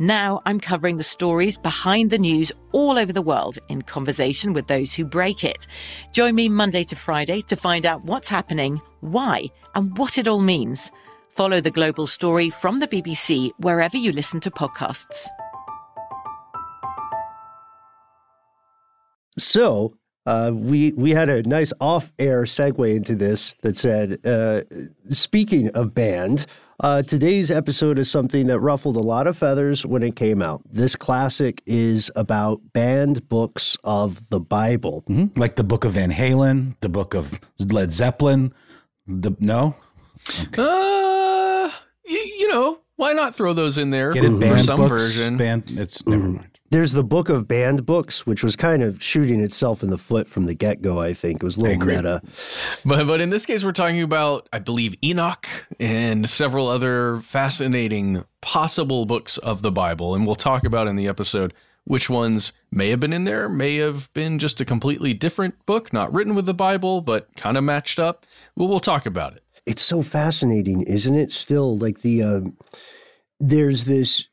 Now I'm covering the stories behind the news all over the world in conversation with those who break it. Join me Monday to Friday to find out what's happening, why, and what it all means. Follow the global story from the BBC wherever you listen to podcasts. So, uh, we we had a nice off-air segue into this that said, uh, speaking of band, uh, today's episode is something that ruffled a lot of feathers when it came out. This classic is about banned books of the Bible, mm-hmm. like the Book of Van Halen, the Book of Led Zeppelin. The no, okay. uh, y- you know, why not throw those in there Get it for some books, version? Banned, it's never mm-hmm. mind. There's the book of banned books, which was kind of shooting itself in the foot from the get go. I think it was a little meta. But but in this case, we're talking about, I believe, Enoch and several other fascinating possible books of the Bible, and we'll talk about in the episode which ones may have been in there, may have been just a completely different book, not written with the Bible, but kind of matched up. Well, we'll talk about it. It's so fascinating, isn't it? Still, like the um, there's this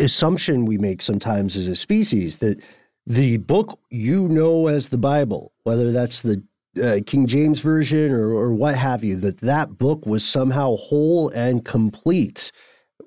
assumption we make sometimes as a species that the book you know as the Bible, whether that's the uh, King James version or, or what have you, that that book was somehow whole and complete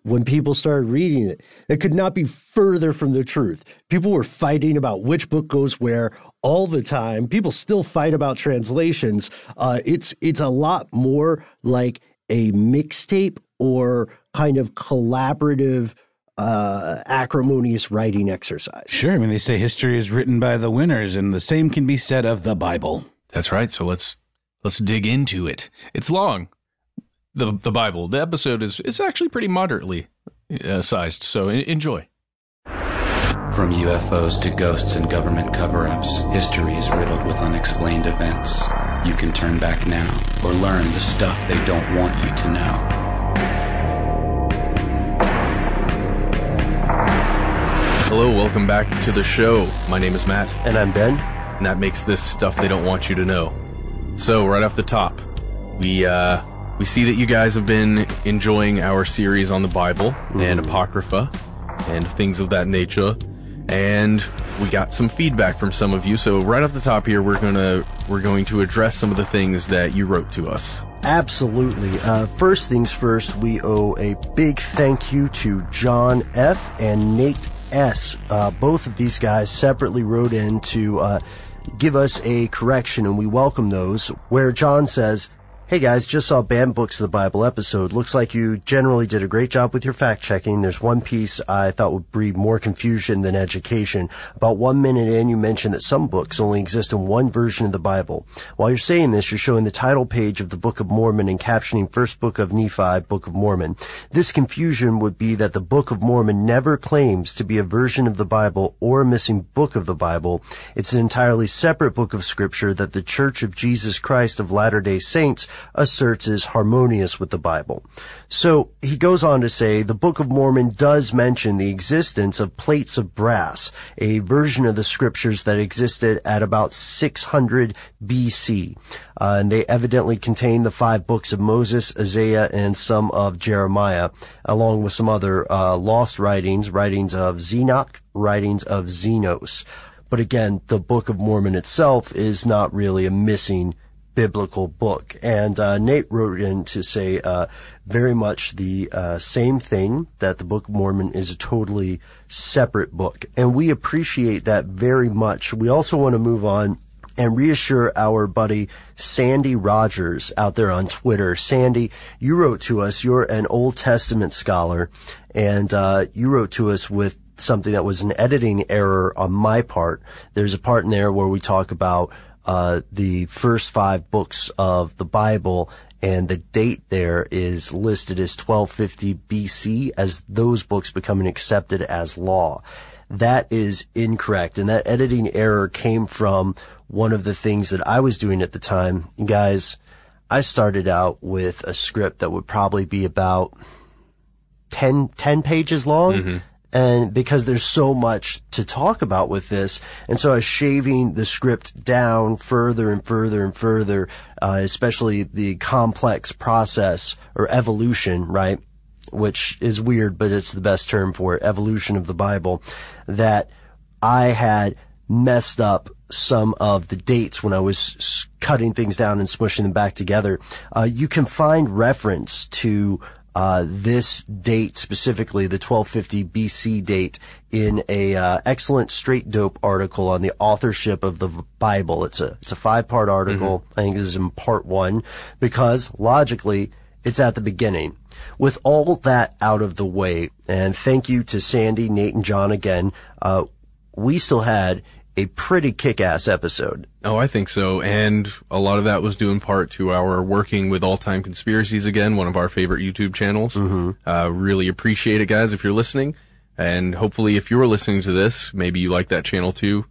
when people started reading it. It could not be further from the truth. People were fighting about which book goes where all the time. People still fight about translations. Uh, it's it's a lot more like a mixtape or kind of collaborative uh, acrimonious writing exercise. Sure. I mean, they say history is written by the winners, and the same can be said of the Bible. That's right. So let's let's dig into it. It's long. The the Bible. The episode is it's actually pretty moderately uh, sized. So enjoy. From UFOs to ghosts and government cover-ups, history is riddled with unexplained events. You can turn back now or learn the stuff they don't want you to know. Hello, welcome back to the show. My name is Matt. And I'm Ben. And that makes this stuff they don't want you to know. So, right off the top, we uh, we see that you guys have been enjoying our series on the Bible mm-hmm. and Apocrypha and things of that nature. And we got some feedback from some of you. So right off the top here, we're gonna we're going to address some of the things that you wrote to us. Absolutely. Uh, first things first, we owe a big thank you to John F. and Nate S. Uh, both of these guys separately wrote in to uh, give us a correction, and we welcome those. Where John says, Hey guys, just saw Banned Books of the Bible episode. Looks like you generally did a great job with your fact checking. There's one piece I thought would breed more confusion than education. About one minute in, you mentioned that some books only exist in one version of the Bible. While you're saying this, you're showing the title page of the Book of Mormon and captioning First Book of Nephi, Book of Mormon. This confusion would be that the Book of Mormon never claims to be a version of the Bible or a missing book of the Bible. It's an entirely separate book of scripture that the Church of Jesus Christ of Latter-day Saints asserts is harmonious with the Bible. So he goes on to say the Book of Mormon does mention the existence of plates of brass, a version of the scriptures that existed at about 600 BC. Uh, and they evidently contain the five books of Moses, Isaiah, and some of Jeremiah, along with some other uh, lost writings, writings of Zenock, writings of Zenos. But again, the Book of Mormon itself is not really a missing biblical book. And uh, Nate wrote in to say uh, very much the uh, same thing that the Book of Mormon is a totally separate book, and we appreciate that very much. We also want to move on. And reassure our buddy Sandy Rogers out there on Twitter. Sandy, you wrote to us. You're an Old Testament scholar, and uh, you wrote to us with something that was an editing error on my part. There's a part in there where we talk about uh, the first five books of the Bible, and the date there is listed as 1250 BC as those books becoming accepted as law. That is incorrect, and that editing error came from one of the things that I was doing at the time. Guys, I started out with a script that would probably be about 10, 10 pages long. Mm-hmm. And because there's so much to talk about with this, and so I was shaving the script down further and further and further, uh, especially the complex process or evolution, right? Which is weird, but it's the best term for it, evolution of the Bible, that I had messed up some of the dates when I was cutting things down and smushing them back together. Uh, you can find reference to uh, this date specifically, the 1250 BC date, in a uh, excellent straight dope article on the authorship of the Bible. It's a it's a five part article. I think this is in part one because logically it's at the beginning. With all that out of the way, and thank you to Sandy, Nate, and John again. Uh, we still had a pretty kick-ass episode. Oh, I think so. And a lot of that was due in part to our working with All Time Conspiracies again, one of our favorite YouTube channels. Mm-hmm. Uh, really appreciate it, guys, if you're listening. And hopefully, if you're listening to this, maybe you like that channel too.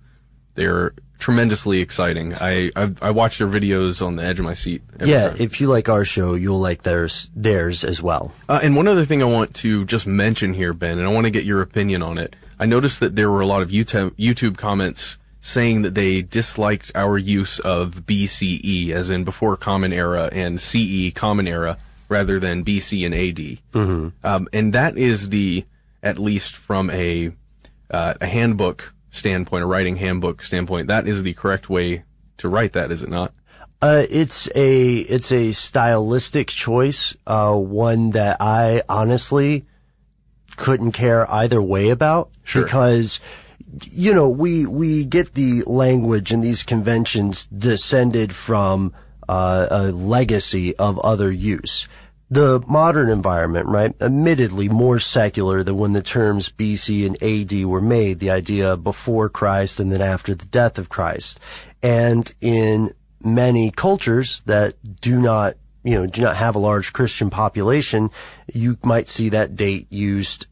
They're tremendously exciting. I I've, I watch their videos on the edge of my seat. every Yeah, time. if you like our show, you'll like theirs theirs as well. Uh, and one other thing I want to just mention here, Ben, and I want to get your opinion on it. I noticed that there were a lot of YouTube, YouTube comments saying that they disliked our use of BCE, as in before Common Era, and CE, Common Era, rather than BC and AD. Mm-hmm. Um, and that is the, at least from a, uh, a handbook standpoint, a writing handbook standpoint, that is the correct way to write that, is it not? Uh, it's a it's a stylistic choice, uh, one that I honestly couldn't care either way about Sure. because you know we we get the language and these conventions descended from uh, a legacy of other use. The modern environment, right, admittedly more secular than when the terms BC and AD were made, the idea before Christ and then after the death of Christ. And in many cultures that do not, you know, do not have a large Christian population, you might see that date used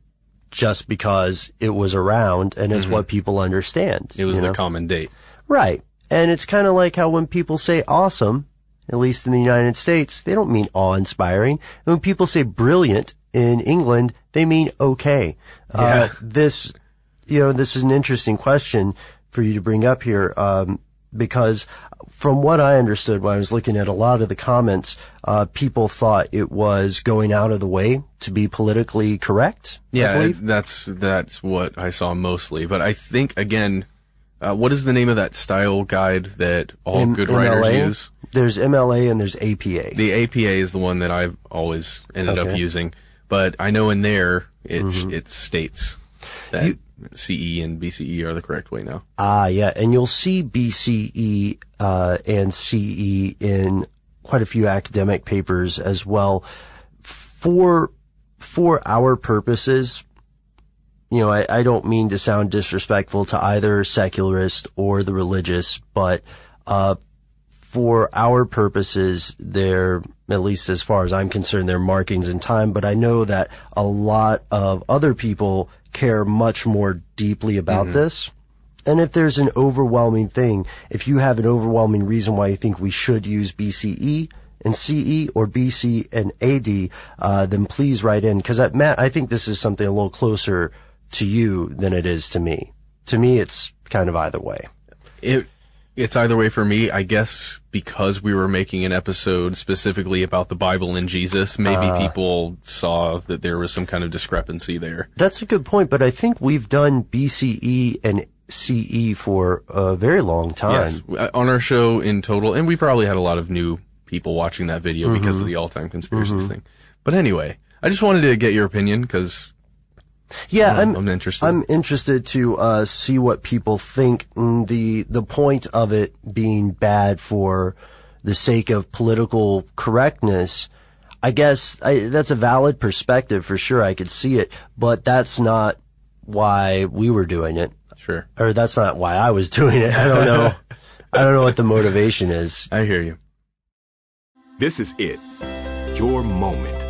just because it was around and is what people understand. Mm-hmm. It was you the common date. Right. And it's kind of like how when people say awesome, at least in the United States, they don't mean awe-inspiring. When people say brilliant in England, they mean okay. Uh, Yeah. this, you know, this is an interesting question for you to bring up here, um, because from what I understood when I was looking at a lot of the comments, uh, people thought it was going out of the way to be politically correct. Yeah, believe. that's that's what I saw mostly. But I think again, uh, what is the name of that style guide that all M- good writers MLA? use? There's MLA and there's APA. The APA is the one that I've always ended up using. But I know in there it it states that You- CE and BCE are the correct way now. Ah, yeah, and you'll see BCE uh, and CE in quite a few academic papers as well. For for our purposes, you know, I, I don't mean to sound disrespectful to either secularist or the religious, but uh, for our purposes, they're, at least as far as I'm concerned, they're markings in time. But I know that a lot of other people care much more deeply about mm-hmm. this. And if there's an overwhelming thing, if you have an overwhelming reason why you think we should use BCE and CE or BC and AD, uh, then please write in. Cause Matt, I think this is something a little closer to you than it is to me. To me, it's kind of either way. It, it's either way for me. I guess because we were making an episode specifically about the Bible and Jesus, maybe uh, people saw that there was some kind of discrepancy there. That's a good point, but I think we've done BCE and CE for a very long time. Yes, uh, on our show in total, and we probably had a lot of new people watching that video mm-hmm. because of the all-time conspiracies mm-hmm. thing. But anyway, I just wanted to get your opinion because yeah, I'm, I'm, interested. I'm interested to uh, see what people think. the The point of it being bad for the sake of political correctness, I guess I, that's a valid perspective for sure. I could see it, but that's not why we were doing it. Sure. Or that's not why I was doing it. I don't know. I don't know what the motivation is. I hear you. This is it. Your moment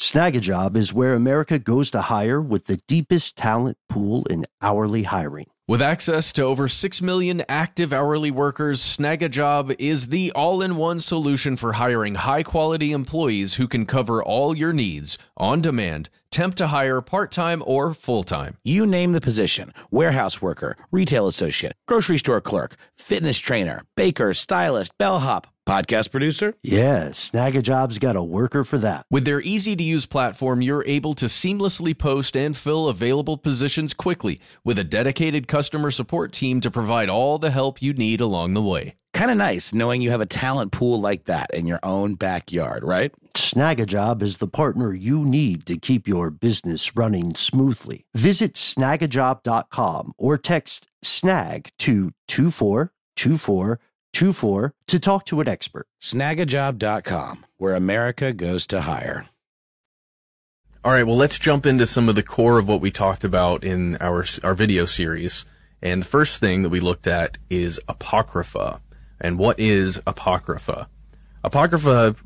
Snagajob is where America goes to hire with the deepest talent pool in hourly hiring. With access to over 6 million active hourly workers, Snagajob is the all in one solution for hiring high quality employees who can cover all your needs on demand, temp to hire, part time or full time. You name the position warehouse worker, retail associate, grocery store clerk, fitness trainer, baker, stylist, bellhop Podcast producer? Yeah, Snagajob's got a worker for that. With their easy to use platform, you're able to seamlessly post and fill available positions quickly with a dedicated customer support team to provide all the help you need along the way. Kind of nice knowing you have a talent pool like that in your own backyard, right? Snagajob is the partner you need to keep your business running smoothly. Visit snagajob.com or text snag to 2424 888-848-2424 to talk to an expert. Snagajob.com, where America goes to hire. All right, well, let's jump into some of the core of what we talked about in our our video series. And the first thing that we looked at is apocrypha. And what is apocrypha? Apocrypha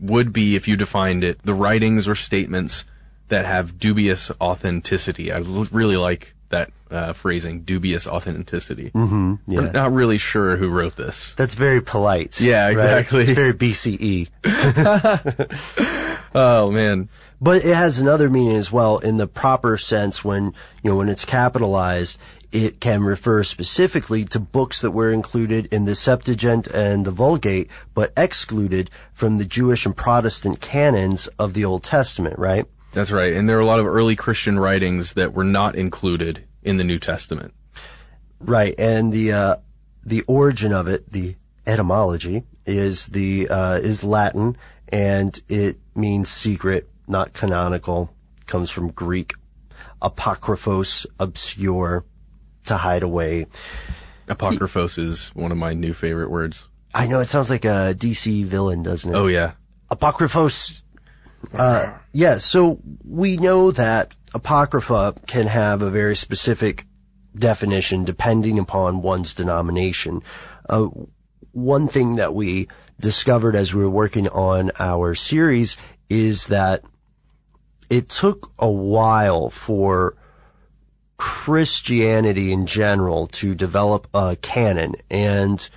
would be, if you defined it, the writings or statements that have dubious authenticity. I l- really like that uh, phrasing, dubious authenticity. Mm-hmm. Yeah. I'm not really sure who wrote this. That's very polite. Yeah, right? exactly. It's very BCE. oh man. But it has another meaning as well in the proper sense when, you know, when it's capitalized, it can refer specifically to books that were included in the Septuagint and the Vulgate, but excluded from the Jewish and Protestant canons of the Old Testament, right? That's right. And there are a lot of early Christian writings that were not included in the New Testament. Right. And the, uh, the origin of it, the etymology is the, uh, is Latin and it means secret, not canonical, comes from Greek. Apocryphos, obscure, to hide away. Apocryphos is one of my new favorite words. I know it sounds like a DC villain, doesn't it? Oh yeah. Apocryphos. Uh, yeah, so we know that Apocrypha can have a very specific definition depending upon one's denomination. Uh, one thing that we discovered as we were working on our series is that it took a while for Christianity in general to develop a canon and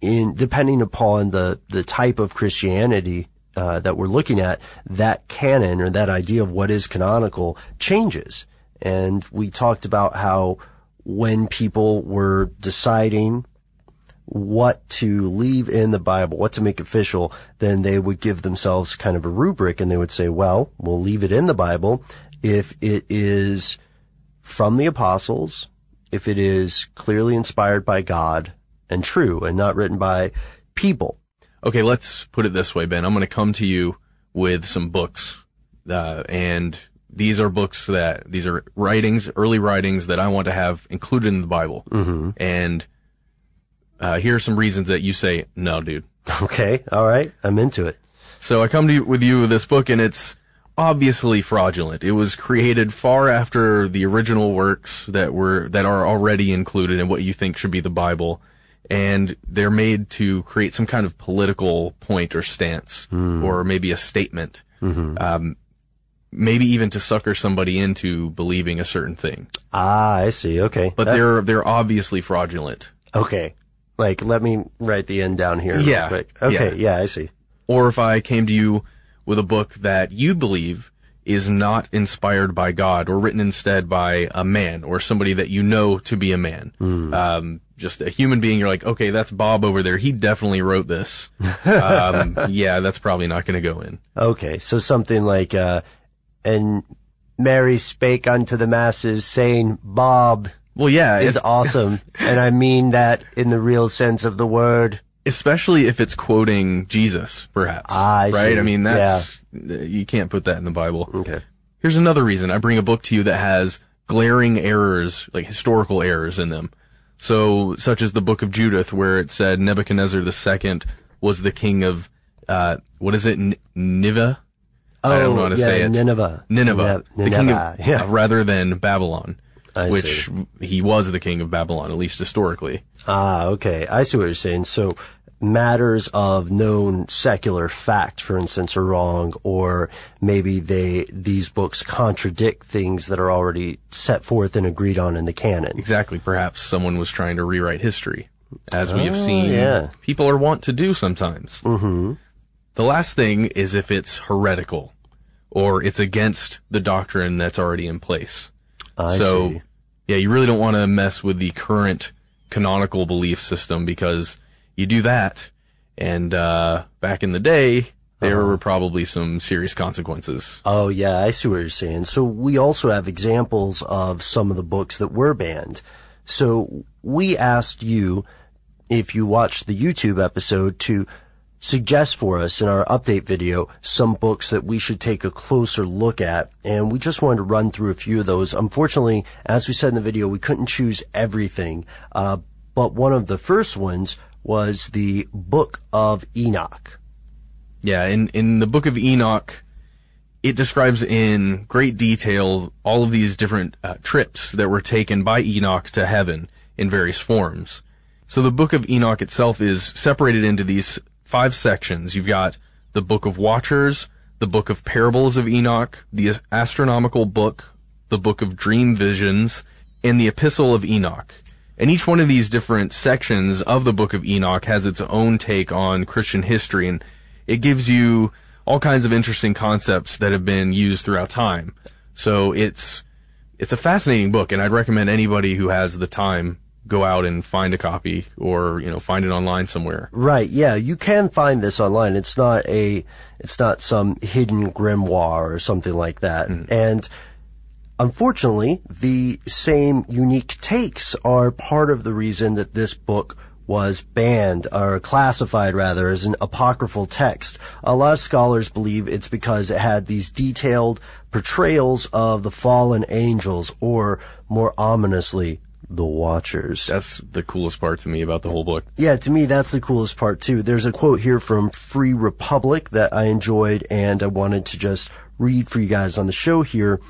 in depending upon the the type of Christianity uh, that we're looking at, that canon or that idea of what is canonical changes. And we talked about how when people were deciding what to leave in the Bible, what to make official, then they would give themselves kind of a rubric and they would say, well, we'll leave it in the Bible if it is from the apostles, if it is clearly inspired by God and true and not written by people. Okay, let's put it this way, Ben. I'm going to come to you with some books, uh, and these are books that these are writings, early writings that I want to have included in the Bible. Mm-hmm. And uh, here are some reasons that you say no, dude. Okay, all right, I'm into it. So I come to you with you with this book, and it's obviously fraudulent. It was created far after the original works that were that are already included in what you think should be the Bible, and they're made to create some kind of political point or stance, Mm. or maybe a statement, Mhm. um, maybe even to sucker somebody into believing a certain thing. Ah, I see. Okay, But That- they're they're obviously fraudulent. okay. Like, let me write the end down here. Yeah, Real quick. Okay. yeah. Yeah. I see. Or if I came to you with a book that you believe is not inspired by God or written instead by a man or somebody that you know to be a man. Hmm. Um, just a human being, you're like, okay, that's Bob over there. He definitely wrote this. um, yeah, that's probably not going to go in. Okay. So something like, uh, and Mary spake unto the masses saying, Bob. Well, yeah. Is awesome. and I mean that in the real sense of the word. Especially if it's quoting Jesus, perhaps. Ah, I right? see. I mean, that's, you can't put that in the Bible. Okay. Here's another reason. I bring a book to you that has glaring errors, like historical errors in them. So, such as the book of Judith, where it said Nebuchadnezzar II was the king of, uh, what is it? N- Nineveh? I don't know how to Oh, yeah, say it. Nineveh. Nineveh. Nineveh. The king of, yeah. uh, rather than Babylon. I which he was the king of Babylon, at least historically. Ah, okay. I see what you're saying. So matters of known secular fact, for instance, are wrong, or maybe they, these books contradict things that are already set forth and agreed on in the canon. Exactly. Perhaps someone was trying to rewrite history, as we have Oh, seen yeah. people are wont to do sometimes. Mm-hmm. The last thing is if it's heretical or it's against the doctrine that's already in place. I so, see. yeah, you really don't want to mess with the current canonical belief system because you do that, and uh, back in the day, there Uh-huh. were probably some serious consequences. Oh yeah, I see what you're saying. So we also have examples of some of the books that were banned. So we asked you, if you watched the YouTube episode, to suggest for us in our update video some books that we should take a closer look at. And we just wanted to run through a few of those. Unfortunately, as we said in the video, we couldn't choose everything. Uh, but one of the first ones was the Book of Enoch. Yeah, in, in the book of Enoch, it describes in great detail all of these different uh, trips that were taken by Enoch to heaven in various forms. So the book of Enoch itself is separated into these five sections. You've got the book of Watchers, the book of Parables of Enoch, the astronomical book, the book of dream visions, and the epistle of Enoch. And each one of these different sections of the book of Enoch has its own take on Christian history and it gives you all kinds of interesting concepts that have been used throughout time. So it's, it's a fascinating book and I'd recommend anybody who has the time go out and find a copy or, you know, find it online somewhere. Right. Yeah. You can find this online. It's not a, it's not some hidden grimoire or something like that. Mm. And unfortunately, the same unique takes are part of the reason that this book was banned or classified rather as an apocryphal text. A lot of scholars believe it's because it had these detailed portrayals of the fallen angels or more ominously the Watchers. That's the coolest part to me about the whole book. Yeah, to me, that's the coolest part too. There's a quote here from Free Republic that I enjoyed and I wanted to just read for you guys on the show here.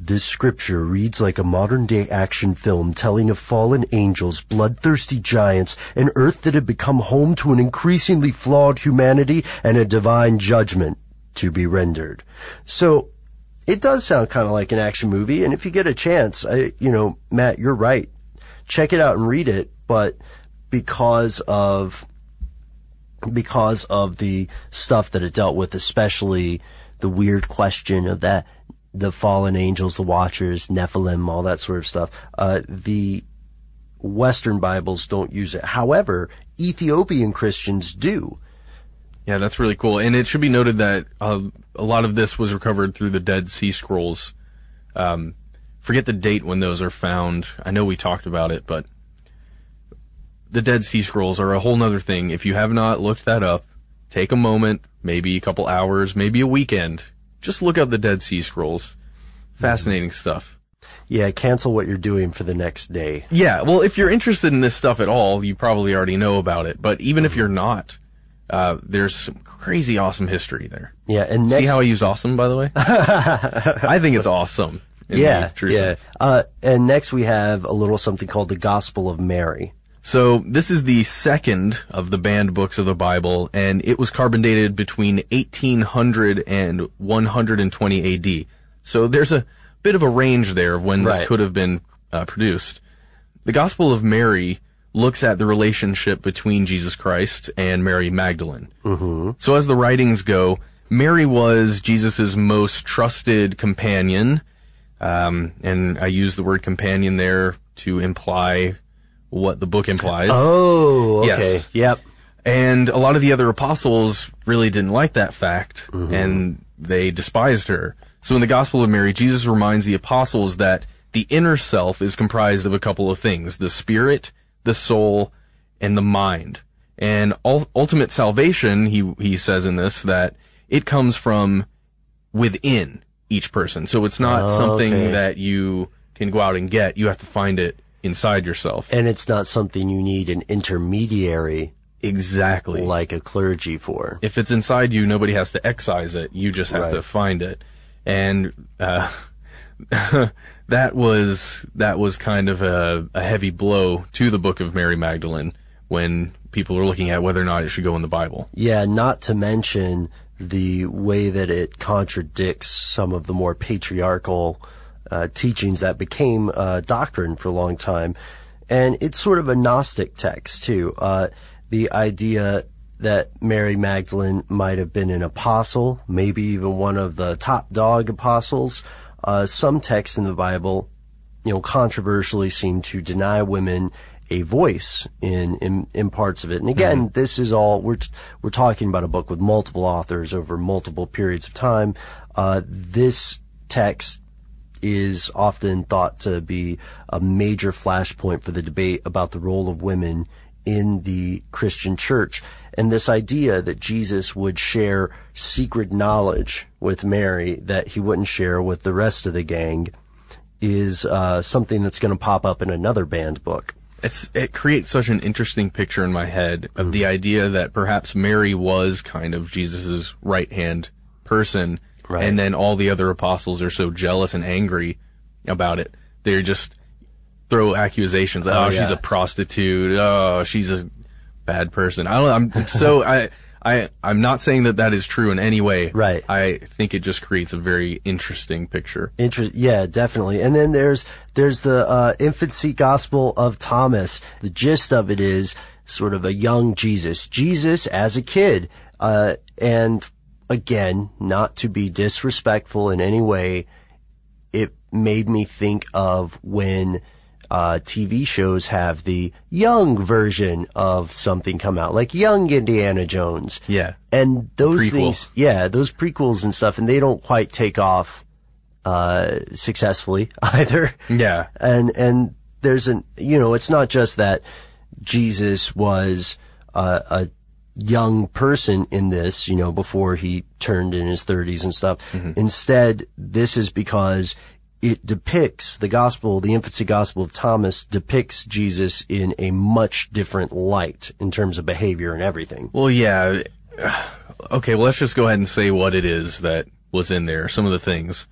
This scripture reads like a modern day action film telling of fallen angels, bloodthirsty giants, an earth that had become home to an increasingly flawed humanity and a divine judgment to be rendered. So it does sound kind of like an action movie. And if you get a chance, I, you know, Matt, you're right. Check it out and read it. But because of, because of the stuff that it dealt with, especially the weird question of that, the fallen angels, the watchers, Nephilim, all that sort of stuff, uh, the Western Bibles don't use it. However, Ethiopian Christians do. Yeah, that's really cool. And it should be noted that uh, a lot of this was recovered through the Dead Sea Scrolls. Um, forget the date when those are found. I know we talked about it, but the Dead Sea Scrolls are a whole nother thing. If you have not looked that up, take a moment, maybe a couple hours, maybe a weekend. Just look up the Dead Sea Scrolls. Fascinating stuff. Yeah, cancel what you're doing for the next day. Yeah, well, if you're interested in this stuff at all, you probably already know about it. But even if you're not, uh, there's some crazy awesome history there. Yeah, and next... see how I used awesome, by the way. I think it's awesome. Yeah, yeah. Uh, and next we have a little something called the Gospel of Mary. So this is the second of the banned books of the Bible, and it was carbon dated between 1800 and 120 AD. So there's a bit of a range there of when this right. could have been uh, produced. The Gospel of Mary looks at the relationship between Jesus Christ and Mary Magdalene. Mm-hmm. So as the writings go, Mary was Jesus' most trusted companion, um, and I use the word companion there to imply what the book implies. Oh, okay. Yes. Yep. And a lot of the other apostles really didn't like that fact, mm-hmm. and they despised her. So in the Gospel of Mary, Jesus reminds the apostles that the inner self is comprised of a couple of things, the spirit the soul, and the mind. And ultimate salvation, he, he says in this, that it comes from within each person. So it's not oh, something okay. that you can go out and get. You have to find it inside yourself. And it's not something you need an intermediary Exactly. Like a clergy for. If it's inside you, nobody has to excise it. You just have right. to find it. And, uh, that was that was kind of a, a heavy blow to the book of Mary Magdalene when people were looking at whether or not it should go in the Bible. Yeah, not to mention the way that it contradicts some of the more patriarchal uh, teachings that became uh, doctrine for a long time. And it's sort of a Gnostic text too. Uh, the idea that Mary Magdalene might have been an apostle, maybe even one of the top dog apostles, uh, some texts in the Bible, you know, controversially seem to deny women a voice in, in, in parts of it. And again, mm-hmm. this is all, we're, t- we're talking about a book with multiple authors over multiple periods of time. Uh, this text is often thought to be a major flashpoint for the debate about the role of women in the Christian church. And this idea that Jesus would share secret knowledge with Mary that he wouldn't share with the rest of the gang is uh, something that's going to pop up in another banned book. it's it creates such an interesting picture in my head of the idea that perhaps Mary was kind of Jesus's right hand person, Right. and then all the other apostles are so jealous and angry about it. They just throw accusations. Oh, Oh, she's a prostitute. Oh, she's a bad person. I don't. I'm so I. I, I'm not saying that that is true in any way. Right. I think it just creates a very interesting picture. Interest, yeah, definitely. And then there's there's the uh, infancy gospel of Thomas. The gist of it is sort of a young Jesus, Jesus as a kid, uh, and again, not to be disrespectful in any way, it made me think of when uh, TV shows have the young version of something come out, like young Indiana Jones. Yeah. And those Prequel. things, yeah, those prequels and stuff, and they don't quite take off uh, successfully either. Yeah. And and there's an you know, it's not just that Jesus was uh, a young person in this, you know, before he turned in his 30s and stuff. Instead, this is because it depicts the gospel, the infancy gospel of Thomas depicts Jesus in a much different light in terms of behavior and everything. Well, yeah. Okay, well, let's just go ahead and say what it is that was in there, some of the things.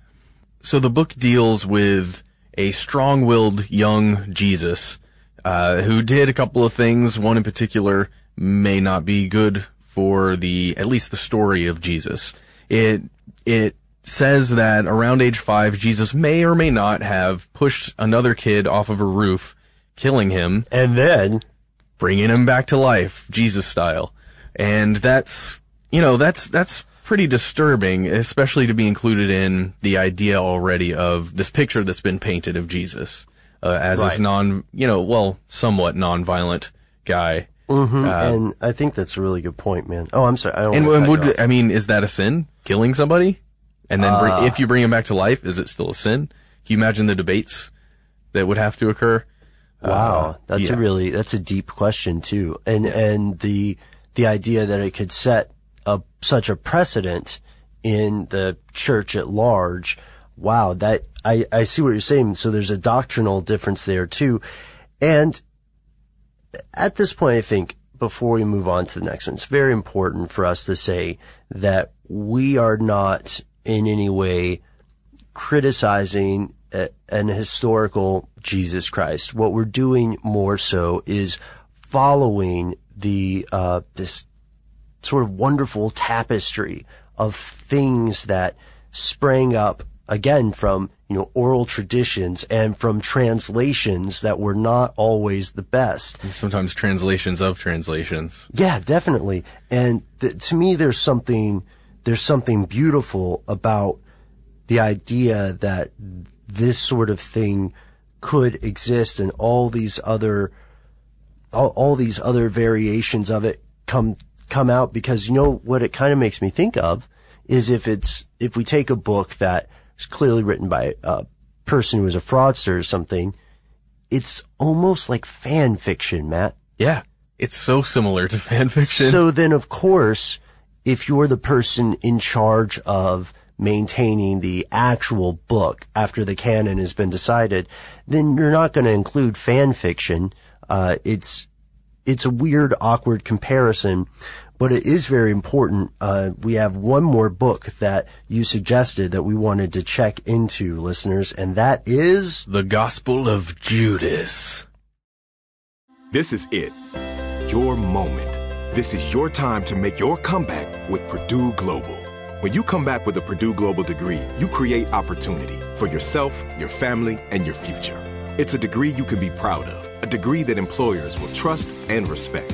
So the book deals with a strong-willed young Jesus, uh, who did a couple of things. One in particular may not be good for the, at least the story of Jesus. It, it says that around age five, Jesus may or may not have pushed another kid off of a roof, killing him. And then bringing him back to life, Jesus style. And that's, you know, that's, that's pretty disturbing, especially to be included in the idea already of this picture that's been painted of Jesus, uh, as this non, you know, well, somewhat non-violent guy. Hmm Uh, and I think that's a really good point, man. Oh, I'm sorry. I don't and, and would, off. I mean, is that a sin? Killing somebody? And then bring, Uh, if you bring him back to life, is it still a sin? Can you imagine the debates that would have to occur? Wow, Uh, that's yeah. a really that's a deep question too, and and the the idea that it could set a such a precedent in the church at large. Wow, that I I see what you're saying. So there's a doctrinal difference there too, and at this point, I think before we move on to the next one, it's very important for us to say that we are not in any way criticizing a, an historical Jesus Christ. What we're doing more so is following the uh, this sort of wonderful tapestry of things that sprang up again from you know oral traditions and from translations that were not always the best. And sometimes translations of translations. Yeah, definitely. And th- to me, there's something, there's something beautiful about the idea that this sort of thing could exist and all these other, all, all these other variations of it come, come out because you know what it kind of makes me think of is if it's, if we take a book that is clearly written by a person who is a fraudster or something, it's almost like fan fiction, Matt. Yeah. It's so similar to fan fiction. So then, of course, if you're the person in charge of maintaining the actual book after the canon has been decided, then you're not going to include fan fiction. Uh, it's it's a weird, awkward comparison, but it is very important. Uh, we have one more book that you suggested that we wanted to check into, listeners, and that is the Gospel of Judas. This is it. Your moment. This is your time to make your comeback with Purdue Global. When you come back with a Purdue Global degree, you create opportunity for yourself, your family, and your future. It's a degree you can be proud of, a degree that employers will trust and respect.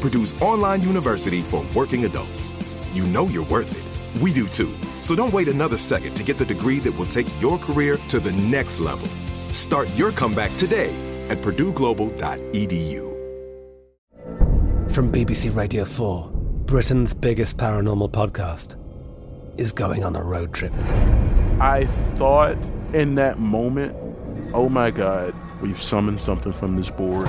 Purdue's online university for working adults. You know you're worth it. We do too. So don't wait another second to get the degree that will take your career to the next level. Start your comeback today at purdueglobal.edu. From BBC Radio 4, Britain's biggest paranormal podcast is going on a road trip. I thought in that moment, oh my God, we've summoned something from this board.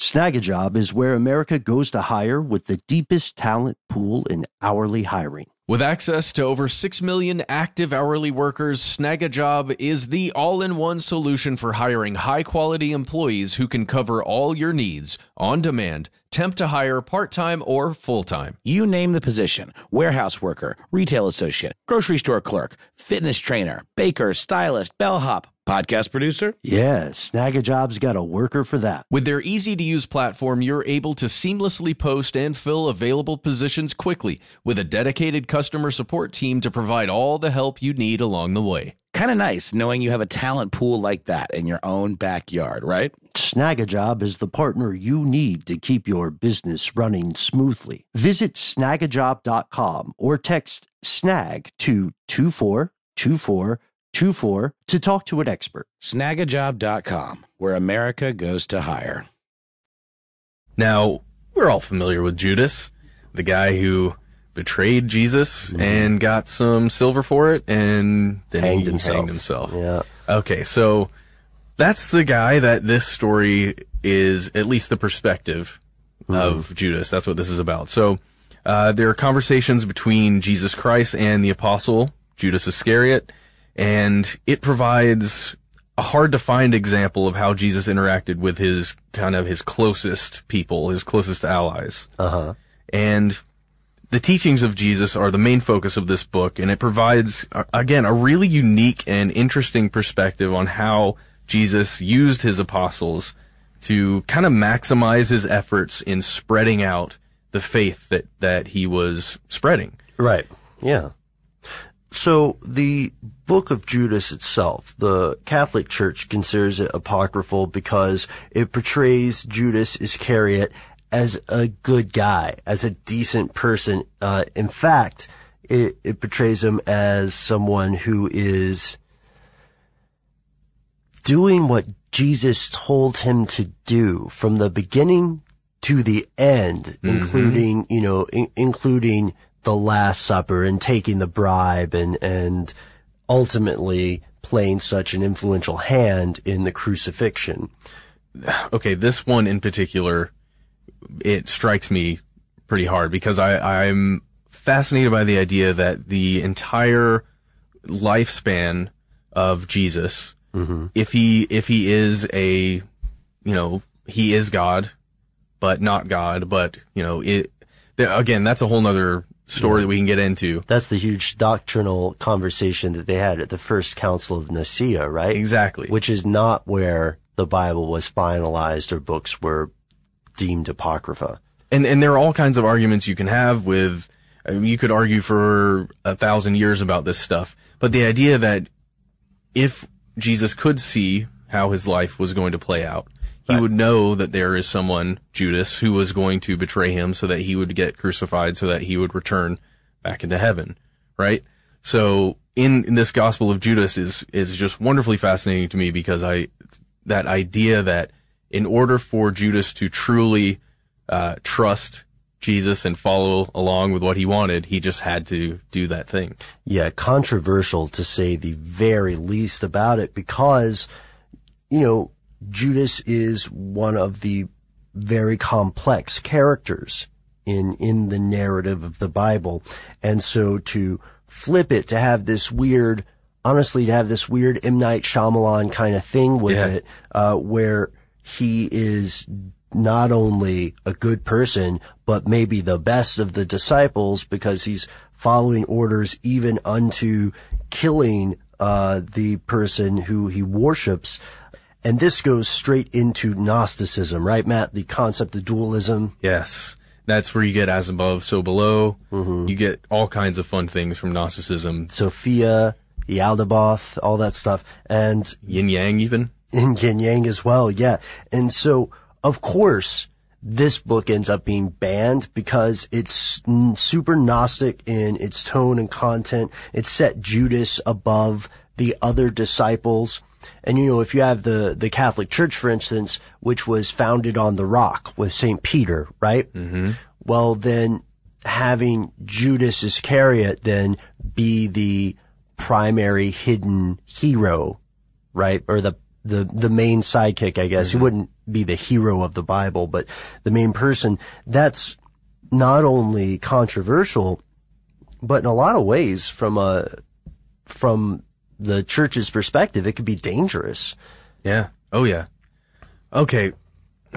Snagajob is where America goes to hire with the deepest talent pool in hourly hiring. With access to over 6 million active hourly workers, Snagajob is the all in one solution for hiring high quality employees who can cover all your needs on demand, temp to hire, part time or full time. You name the position warehouse worker, retail associate, grocery store clerk, fitness trainer, baker, stylist, bellhop, podcast producer. Yeah, Snagajob's got a worker for that. With their easy to use platform, you're able to seamlessly post and fill available positions quickly with a dedicated customer support team to provide all the help you need along the way. Kind of nice knowing you have a talent pool like that in your own backyard, right? Snagajob is the partner you need to keep your business running smoothly. Visit snagajob.com or text snag to 242424 to talk to an expert. Snagajob.com, where America goes to hire. Now, we're all familiar with Judas, the guy who betrayed Jesus Mm-hmm. and got some silver for it and then Hanged he himself. hanged himself. Yeah. Okay, so that's the guy that this story is at least the perspective Mm-hmm. of Judas. That's what this is about. So uh, there are conversations between Jesus Christ and the apostle Judas Iscariot, and it provides a hard to find example of how Jesus interacted with his kind of his closest people, his closest allies. Uh huh. And the teachings of Jesus are the main focus of this book, and it provides, uh, again, a really unique and interesting perspective on how Jesus used his apostles to kind of maximize his efforts in spreading out the faith that, that he was spreading. Right. Yeah. So the book of Judas itself, the Catholic Church considers it apocryphal because it portrays Judas Iscariot as a good guy, as a decent person. Uh, in fact, it, it portrays him as someone who is doing what Jesus told him to do from the beginning to the end, including, you know, in, including the Last Supper and taking the bribe and, and ultimately playing such an influential hand in the crucifixion. okay, this one in particular, it strikes me pretty hard because I, I'm fascinated by the idea that the entire lifespan of Jesus, mm-hmm. if he, if he is a, you know, he is God, but not God, but, you know, it, again, that's a whole nother story that we can get into. That's the huge doctrinal conversation that they had at the first council of Nicaea, right? Exactly. Which is not where the Bible was finalized or books were deemed apocrypha. and and there are all kinds of arguments you can have with I mean, you could argue for a thousand years about this stuff but the idea that if jesus could see how his life was going to play out he would know that there is someone judas who was going to betray him so that he would get crucified so that he would return back into heaven right so in, in this Gospel of Judas is is just wonderfully fascinating to me because I that idea that in order for Judas to truly uh, trust Jesus and follow along with what he wanted, he just had to do that thing. Yeah, controversial to say the very least about it because, you know, Judas is one of the very complex characters in, in the narrative of the Bible. And so to flip it to have this weird, honestly, to have this weird M. Night Shyamalan kind of thing with Yeah. it, uh, where he is not only a good person, but maybe the best of the disciples because he's following orders even unto killing, uh, the person who he worships. And this goes straight into Gnosticism, right, Matt? The concept of dualism. Yes. That's where you get as above, so below. You get all kinds of fun things from Gnosticism. Sophia, Yaldabaoth, all that stuff. And yin yang even. In yin yang as well. Yeah. And so, of course, this book ends up being banned because it's super Gnostic in its tone and content. It set Judas above the other disciples. And you know, if you have the, the Catholic Church, for instance, which was founded on the rock with St. Peter, right? Mm-hmm. Well, then having Judas Iscariot then be the primary hidden hero right? Or the, the, the main sidekick, I guess. He mm-hmm. wouldn't be the hero of the Bible, but the main person. That's not only controversial, but in a lot of ways from a, from the church's perspective, it could be dangerous. Yeah. Oh yeah. Okay.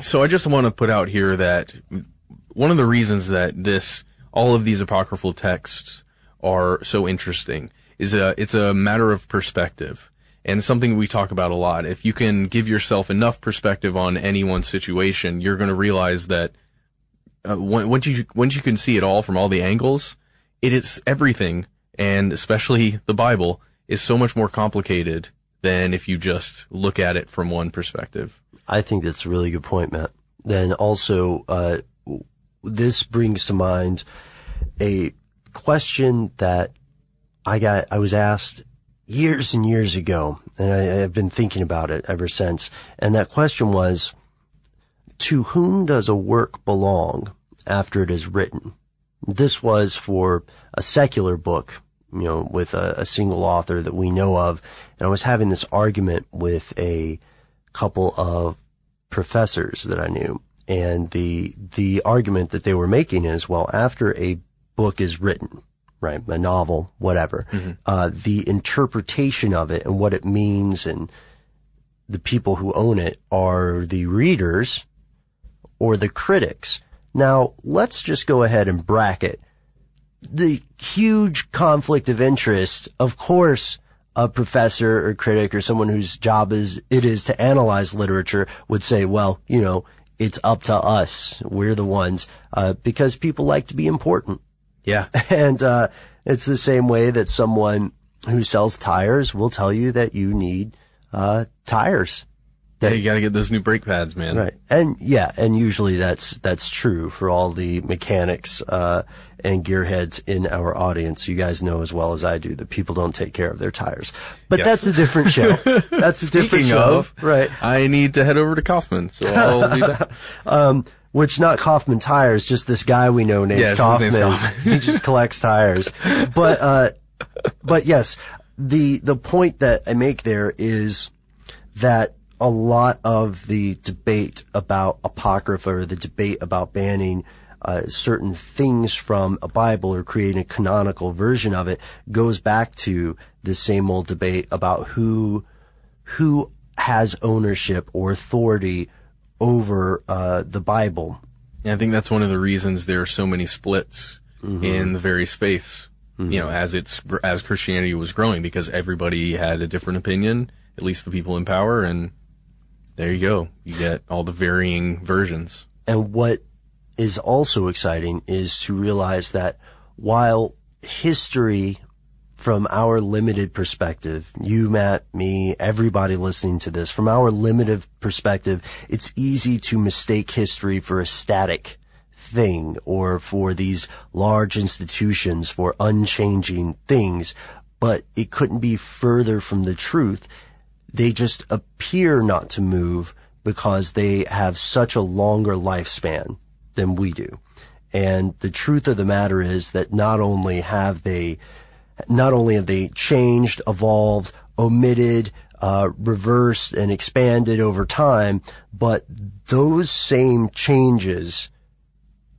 So I just want to put out here that one of the reasons that this, all of these apocryphal texts are so interesting is a, it's a matter of perspective and something we talk about a lot. If you can give yourself enough perspective on any one situation, you're going to realize that uh, once you once you can see it all from all the angles, it is everything, and especially the Bible is so much more complicated than if you just look at it from one perspective. I think that's a really good point, Matt. Then also, uh, this brings to mind a question that I got, I was asked years and years ago, and I, I've been thinking about it ever since. And that question was, to whom does a work belong after it is written? This was for a secular book, you know, with a, a single author that we know of. And I was having this argument with a couple of professors that I knew. And the, the argument that they were making is, well, after a book is written, right, a novel, whatever, uh, the interpretation of it and what it means and the people who own it are the readers or the critics. Now, let's just go ahead and bracket the huge conflict of interest. Of course, a professor or critic or someone whose job is, it is to analyze literature would say, well, you know, it's up to us. We're the ones, uh, because people like to be important. Yeah. And, uh, it's the same way that someone who sells tires will tell you that you need, uh, tires. Yeah, you got to get those new brake pads, man. Right. And yeah, and usually that's, that's true for all the mechanics, uh, and gearheads in our audience. You guys know as well as I do that people don't take care of their tires. But Yes. that's a different show. That's a different show. of, right. I need to head over to Kaufman, so I'll do that. Um, which not Kaufman tires, just this guy we know named Yes, Kaufman. Kaufman. he just collects tires. But, uh, but yes, the, the point that I make there is that a lot of the debate about Apocrypha or the debate about banning uh, certain things from a Bible or creating a canonical version of it goes back to the same old debate about who who has ownership or authority over uh, the Bible. I think that's one of the reasons there are so many splits in the various faiths. You know, as it's as Christianity was growing, because everybody had a different opinion, at least the people in power, and there you go. You get all the varying versions. And what is also exciting is to realize that while history from our limited perspective, you, Matt, me, everybody listening to this, from our limited perspective, it's easy to mistake history for a static thing or for these large institutions for unchanging things. but it couldn't be further from the truth. They just appear not to move because they have such a longer lifespan than we do. And the truth of the matter is that not only have they, not only have they changed, evolved, omitted, uh, reversed and expanded over time, but those same changes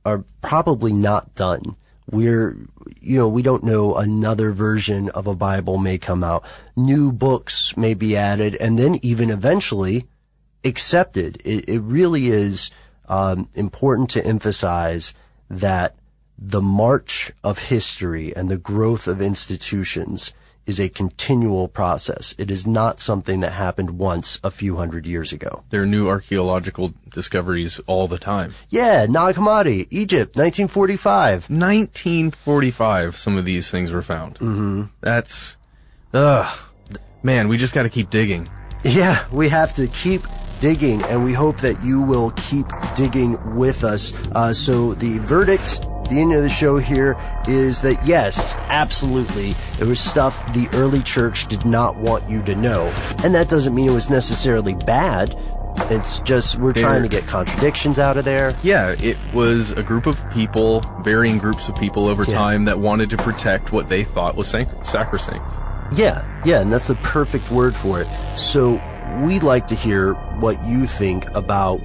are probably not done. We're, you know, we don't know another version of a Bible may come out. New books may be added and then even eventually accepted. It, it really is um, important to emphasize that the march of history and the growth of institutions is a continual process. It is not something that happened once a few hundred years ago. There are new archaeological discoveries all the time. Yeah, Nag Hammadi, Egypt, 1945. 1945, some of these things were found. Mm-hmm. That's, ugh. Man, we just gotta keep digging. Yeah, we have to keep digging, and we hope that you will keep digging with us. Uh, so the verdict the end of the show here is that yes, absolutely, it was stuff the early church did not want you to know. And that doesn't mean it was necessarily bad. It's just we're They're, trying to get contradictions out of there. Yeah, it was a group of people, varying groups of people over yeah. time that wanted to protect what they thought was sac- sacrosanct. Yeah, yeah, and that's the perfect word for it. So we'd like to hear what you think about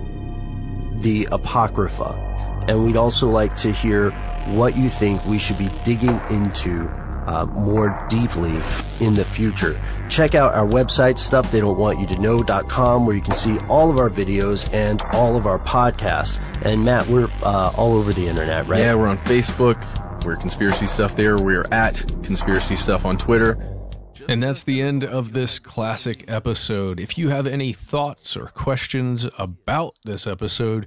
the Apocrypha and we'd also like to hear what you think we should be digging into uh, more deeply in the future. Check out our website, stufftheydon'twantyoutoknow.com, where you can see all of our videos and all of our podcasts. And Matt, we're uh, all over the internet, right? Yeah, we're on Facebook. We're Conspiracy Stuff there. We're at Conspiracy Stuff on Twitter. And that's the end of this classic episode. If you have any thoughts or questions about this episode,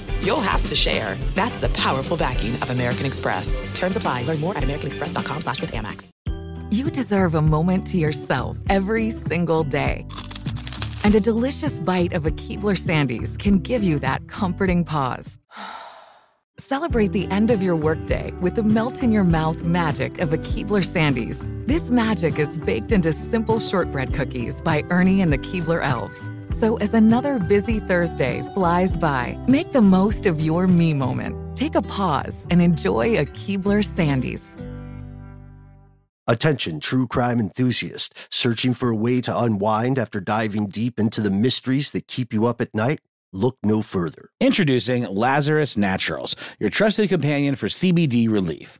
you'll have to share. That's the powerful backing of American Express. Terms apply. Learn more at americanexpress.com slash with Amex. You deserve a moment to yourself every single day. And a delicious bite of a Keebler Sandies can give you that comforting pause. Celebrate the end of your workday with the melt in your mouth magic of a Keebler Sandies. This magic is baked into simple shortbread cookies by Ernie and the Keebler Elves. So, as another busy Thursday flies by, make the most of your me moment. Take a pause and enjoy a Keebler Sandies. Attention, true crime enthusiast, searching for a way to unwind after diving deep into the mysteries that keep you up at night? Look no further. Introducing Lazarus Naturals, your trusted companion for CBD relief.